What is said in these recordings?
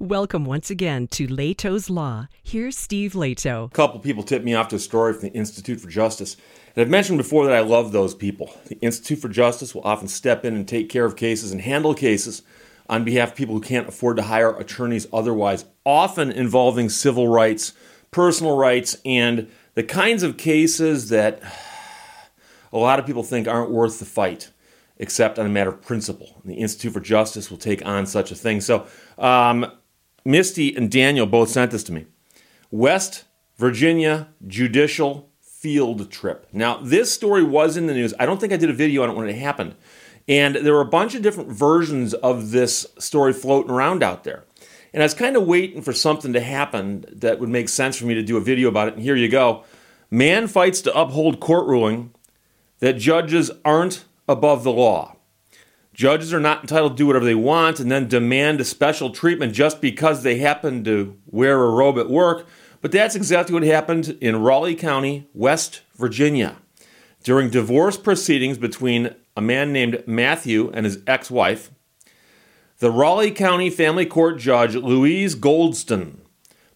Welcome once again to Lehto's Law. Here's Steve Lehto. A couple people tipped me off to a story from the Institute for Justice. And I've mentioned before that I love those people. The Institute for Justice will often step in and take care of cases and handle cases on behalf of people who can't afford to hire attorneys otherwise, often involving civil rights, personal rights, and the kinds of cases that a lot of people think aren't worth the fight except on a matter of principle. The Institute for Justice will take on such a thing. So, um, Misty and Daniel both sent this to me. West Virginia judicial field trip. Now, this story was in the news. I don't think I did a video on it when it happened. And there were a bunch of different versions of this story floating around out there. And I was kind of waiting for something to happen that would make sense for me to do a video about it. And here you go. Man fights to uphold court ruling that judges aren't above the law. Judges are not entitled to do whatever they want and then demand a special treatment just because they happen to wear a robe at work. But that's exactly what happened in Raleigh County, West Virginia. During divorce proceedings between a man named Matthew and his ex wife, the Raleigh County Family Court Judge Louise Goldston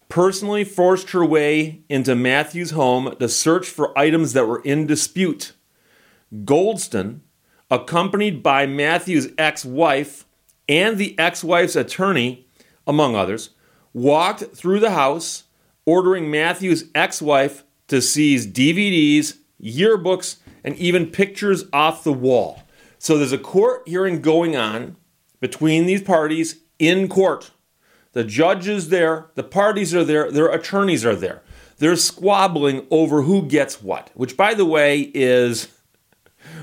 personally forced her way into Matthew's home to search for items that were in dispute. Goldston accompanied by Matthew's ex wife and the ex wife's attorney, among others, walked through the house, ordering Matthew's ex wife to seize DVDs, yearbooks, and even pictures off the wall. So there's a court hearing going on between these parties in court. The judge is there, the parties are there, their attorneys are there. They're squabbling over who gets what, which, by the way, is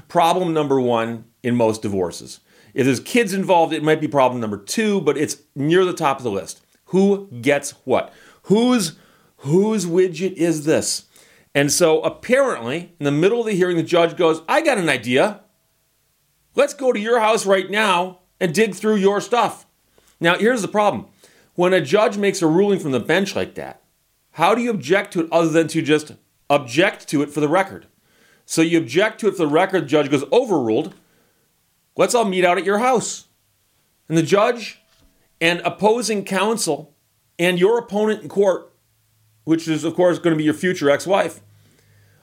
problem number one in most divorces. If there's kids involved, it might be problem number two, but it's near the top of the list. Who gets what? Whose whose widget is this? And so apparently, in the middle of the hearing, the judge goes, I got an idea. Let's go to your house right now and dig through your stuff. Now, here's the problem. When a judge makes a ruling from the bench like that, how do you object to it other than to just object to it for the record? So you object to it for the record, judge goes, overruled. Let's all meet out at your house. And the judge and opposing counsel and your opponent in court, which is, of course, going to be your future ex wife,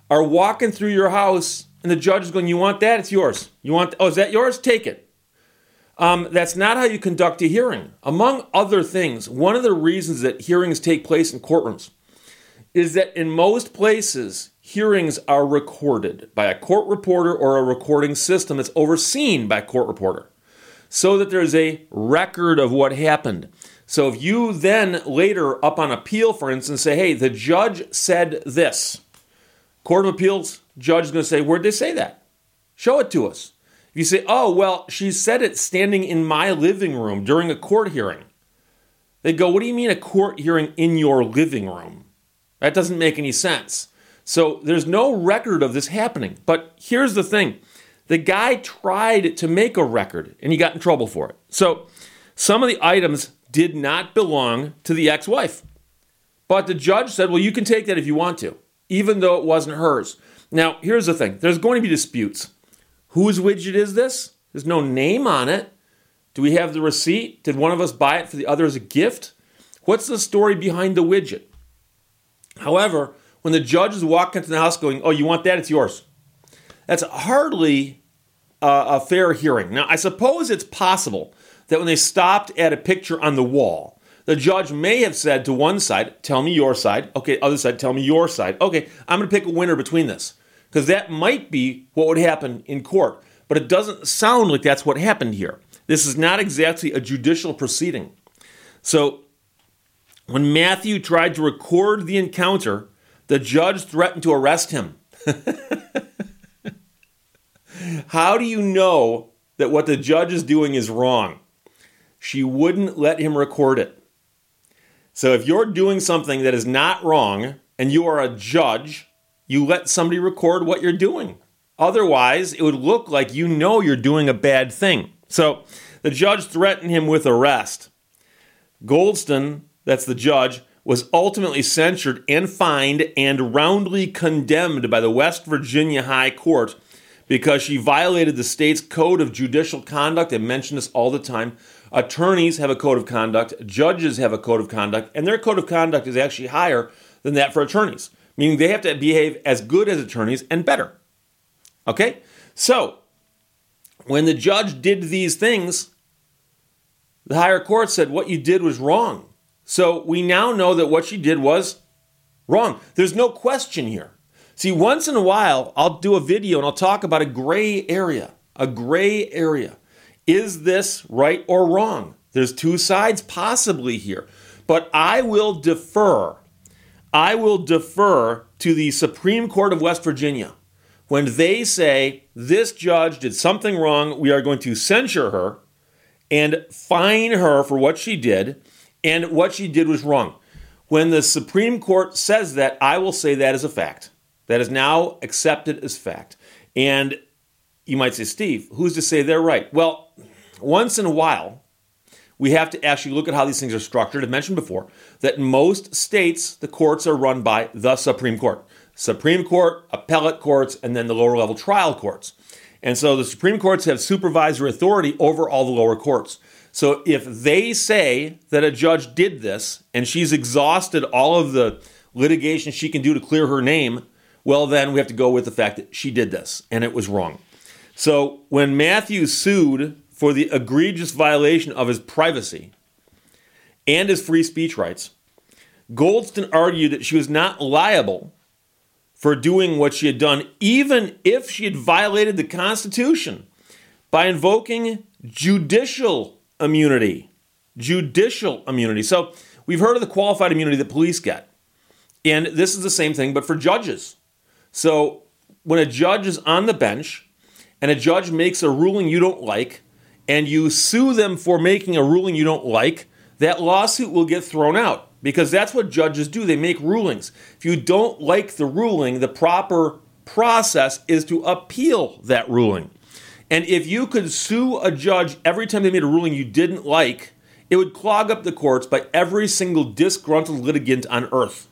are walking through your house, and the judge is going, You want that? It's yours. You want, oh, is that yours? Take it. Um, that's not how you conduct a hearing. Among other things, one of the reasons that hearings take place in courtrooms is that in most places, hearings are recorded by a court reporter or a recording system that's overseen by a court reporter so that there's a record of what happened. So if you then later up on appeal, for instance, say, hey, the judge said this, Court of Appeals judge is going to say, where'd they say that? Show it to us. If you say, oh, well, she said it standing in my living room during a court hearing, they go, what do you mean a court hearing in your living room? That doesn't make any sense. So there's no record of this happening. But here's the thing the guy tried to make a record and he got in trouble for it. So some of the items did not belong to the ex wife. But the judge said, well, you can take that if you want to, even though it wasn't hers. Now, here's the thing there's going to be disputes. Whose widget is this? There's no name on it. Do we have the receipt? Did one of us buy it for the other as a gift? What's the story behind the widget? However, when the judge is walking into the house going, Oh, you want that? It's yours. That's hardly uh, a fair hearing. Now, I suppose it's possible that when they stopped at a picture on the wall, the judge may have said to one side, Tell me your side. Okay, other side, tell me your side. Okay, I'm going to pick a winner between this. Because that might be what would happen in court. But it doesn't sound like that's what happened here. This is not exactly a judicial proceeding. So, when Matthew tried to record the encounter, the judge threatened to arrest him. How do you know that what the judge is doing is wrong? She wouldn't let him record it. So if you're doing something that is not wrong and you are a judge, you let somebody record what you're doing. Otherwise, it would look like you know you're doing a bad thing. So the judge threatened him with arrest. Goldston, that's the judge, was ultimately censured and fined and roundly condemned by the West Virginia High Court because she violated the state's code of judicial conduct. I mention this all the time. Attorneys have a code of conduct, judges have a code of conduct, and their code of conduct is actually higher than that for attorneys, meaning they have to behave as good as attorneys and better. Okay? So, when the judge did these things, the higher court said what you did was wrong. So we now know that what she did was wrong. There's no question here. See, once in a while, I'll do a video and I'll talk about a gray area. A gray area. Is this right or wrong? There's two sides possibly here. But I will defer. I will defer to the Supreme Court of West Virginia when they say this judge did something wrong, we are going to censure her and fine her for what she did, and what she did was wrong. When the Supreme Court says that, I will say that is a fact. That is now accepted as fact. And you might say, Steve, who's to say they're right? Well, once in a while, we have to actually look at how these things are structured. I've mentioned before that in most states, the courts are run by the Supreme Court. Supreme Court, appellate courts, and then the lower level trial courts. And so the Supreme Courts have supervisory authority over all the lower courts. So if they say that a judge did this and she's exhausted all of the litigation she can do to clear her name, well, then we have to go with the fact that she did this and it was wrong. So when Matthew sued for the egregious violation of his privacy and his free speech rights, Goldston argued that she was not liable for doing what she had done, even if she had violated the Constitution by invoking judicial immunity. Judicial immunity. So we've heard of the qualified immunity that police get. And this is the same thing, but for judges. So when a judge is on the bench and a judge makes a ruling you don't like, and you sue them for making a ruling you don't like, that lawsuit will get thrown out because that's what judges do. They make rulings. If you don't like the ruling, the proper process is to appeal that ruling. And if you could sue a judge every time they made a ruling you didn't like, it would clog up the courts by every single disgruntled litigant on earth.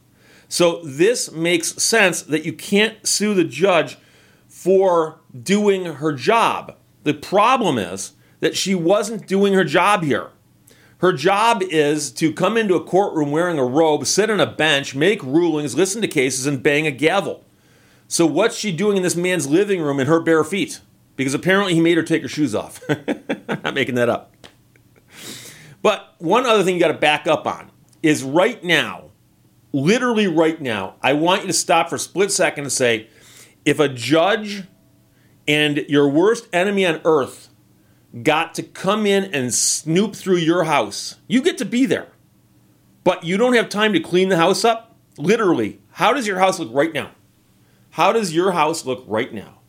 So this makes sense that you can't sue the judge for doing her job. The problem is that she wasn't doing her job here. Her job is to come into a courtroom wearing a robe, sit on a bench, make rulings, listen to cases, and bang a gavel. So, what's she doing in this man's living room in her bare feet? Because apparently he made her take her shoes off. I'm not making that up. But one other thing you got to back up on is right now, literally right now, I want you to stop for a split second and say, if a judge and your worst enemy on earth got to come in and snoop through your house. You get to be there, but you don't have time to clean the house up. Literally, how does your house look right now? How does your house look right now?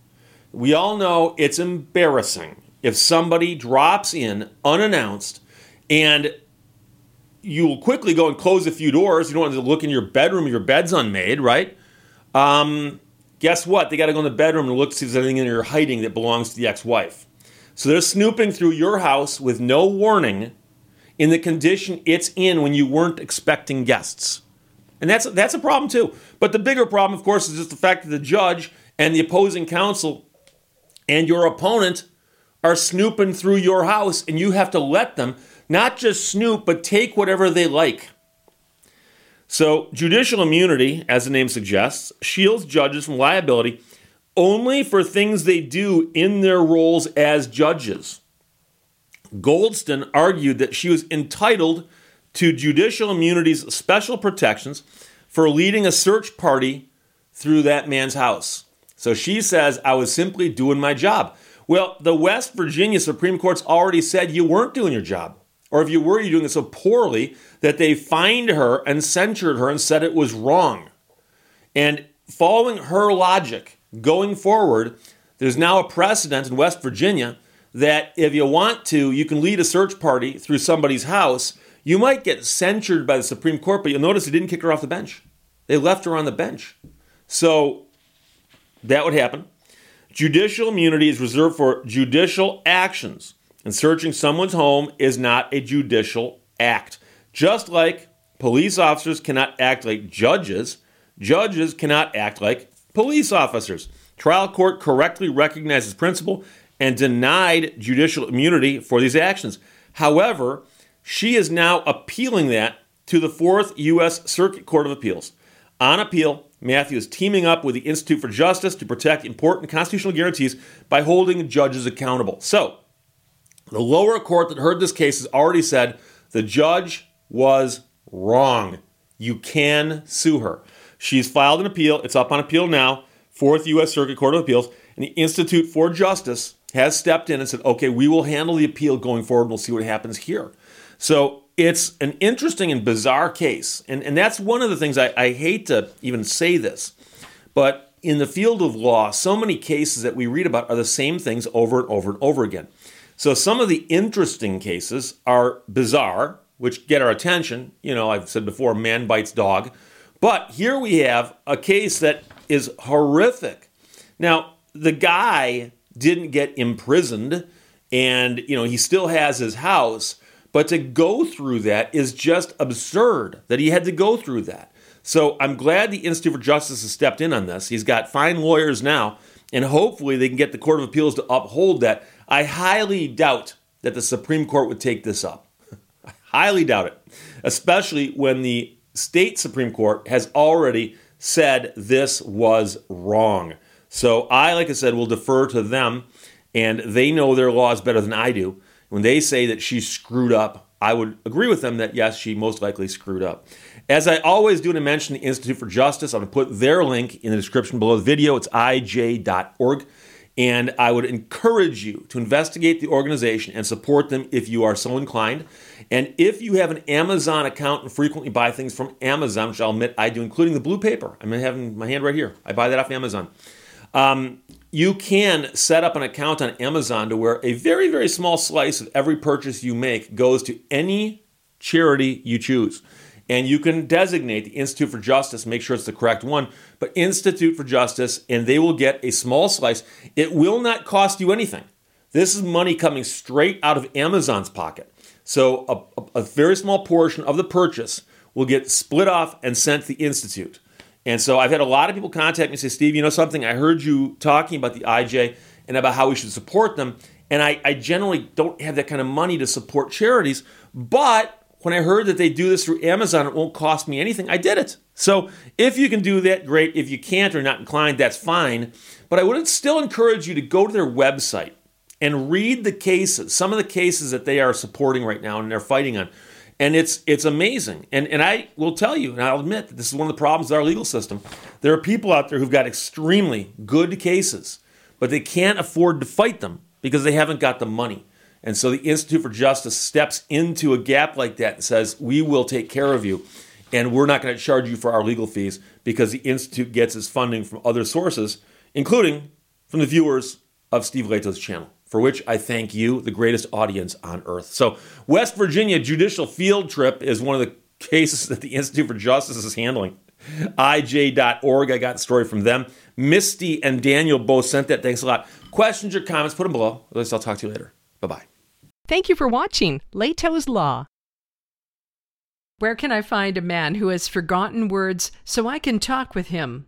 We all know it's embarrassing if somebody drops in unannounced and you'll quickly go and close a few doors. You don't want to look in your bedroom, your bed's unmade, right? Um, guess what? They got to go in the bedroom and look to see if there's anything in your hiding that belongs to the ex wife. So they're snooping through your house with no warning in the condition it's in when you weren't expecting guests. And that's that's a problem too. But the bigger problem, of course, is just the fact that the judge and the opposing counsel and your opponent are snooping through your house and you have to let them not just snoop but take whatever they like. So, judicial immunity, as the name suggests, shields judges from liability only for things they do in their roles as judges. Goldston argued that she was entitled to judicial immunity's special protections for leading a search party through that man's house. So she says, I was simply doing my job. Well, the West Virginia Supreme Court's already said you weren't doing your job. Or if you were, you're doing it so poorly that they fined her and censured her and said it was wrong. And following her logic, going forward, there's now a precedent in West Virginia that if you want to, you can lead a search party through somebody's house. You might get censured by the Supreme Court, but you'll notice they didn't kick her off the bench. They left her on the bench. So that would happen. Judicial immunity is reserved for judicial actions, and searching someone's home is not a judicial act. Just like police officers cannot act like judges, judges cannot act like police officers. Trial court correctly recognized this principle and denied judicial immunity for these actions. However, she is now appealing that to the Fourth U.S. Circuit Court of Appeals. On appeal, Matthew is teaming up with the Institute for Justice to protect important constitutional guarantees by holding judges accountable. So, the lower court that heard this case has already said the judge was wrong. You can sue her. She's filed an appeal. It's up on appeal now, Fourth U.S. Circuit Court of Appeals. And the Institute for Justice has stepped in and said, okay, we will handle the appeal going forward. We'll see what happens here. So it's an interesting and bizarre case. And, and that's one of the things I, I hate to even say this, but in the field of law, so many cases that we read about are the same things over and over and over again. So some of the interesting cases are bizarre, which get our attention. You know, I've said before, man bites dog. But here we have a case that is horrific. Now, the guy didn't get imprisoned and, you know, he still has his house, but to go through that is just absurd that he had to go through that. So I'm glad the Institute for Justice has stepped in on this. He's got fine lawyers now, and hopefully they can get the Court of Appeals to uphold that. I highly doubt that the Supreme Court would take this up. highly doubt it, especially when the state Supreme Court has already said this was wrong. So I, like I said, will defer to them, and they know their laws better than I do. When they say that she screwed up, I would agree with them that yes, she most likely screwed up. As I always do to mention the Institute for Justice, I'm going to put their link in the description below the video. It's ij.org. And I would encourage you to investigate the organization and support them if you are so inclined. And if you have an Amazon account and frequently buy things from Amazon, which I'll admit I do, including the blue paper, I'm having my hand right here. I buy that off Amazon. Um, you can set up an account on Amazon to where a very, very small slice of every purchase you make goes to any charity you choose. And you can designate the Institute for Justice, make sure it's the correct one, but Institute for Justice, and they will get a small slice. It will not cost you anything. This is money coming straight out of Amazon's pocket. So a, a, a very small portion of the purchase will get split off and sent to the Institute. And so I've had a lot of people contact me and say, Steve, you know something? I heard you talking about the IJ and about how we should support them. And I, I generally don't have that kind of money to support charities. But when I heard that they do this through Amazon, it won't cost me anything. I did it. So if you can do that, great. If you can't or not inclined, that's fine. But I would still encourage you to go to their website and read the cases, some of the cases that they are supporting right now and they're fighting on and it's it's amazing. And and I will tell you, and I'll admit that this is one of the problems of our legal system. There are people out there who've got extremely good cases, but they can't afford to fight them because they haven't got the money. And so the Institute for Justice steps into a gap like that and says, "We will take care of you." And we're not going to charge you for our legal fees because the Institute gets its funding from other sources, including from the viewers of Steve Lehto's channel for which I thank you, the greatest audience on earth. So, West Virginia judicial field trip is one of the cases that the Institute for Justice is handling. IJ.org, I got the story from them. Misty and Daniel both sent that. Thanks a lot. Questions or comments, put them below. Least I'll talk to you later. Bye bye. Thank you for watching Lehto's Law. Where can I find a man who has forgotten words so I can talk with him?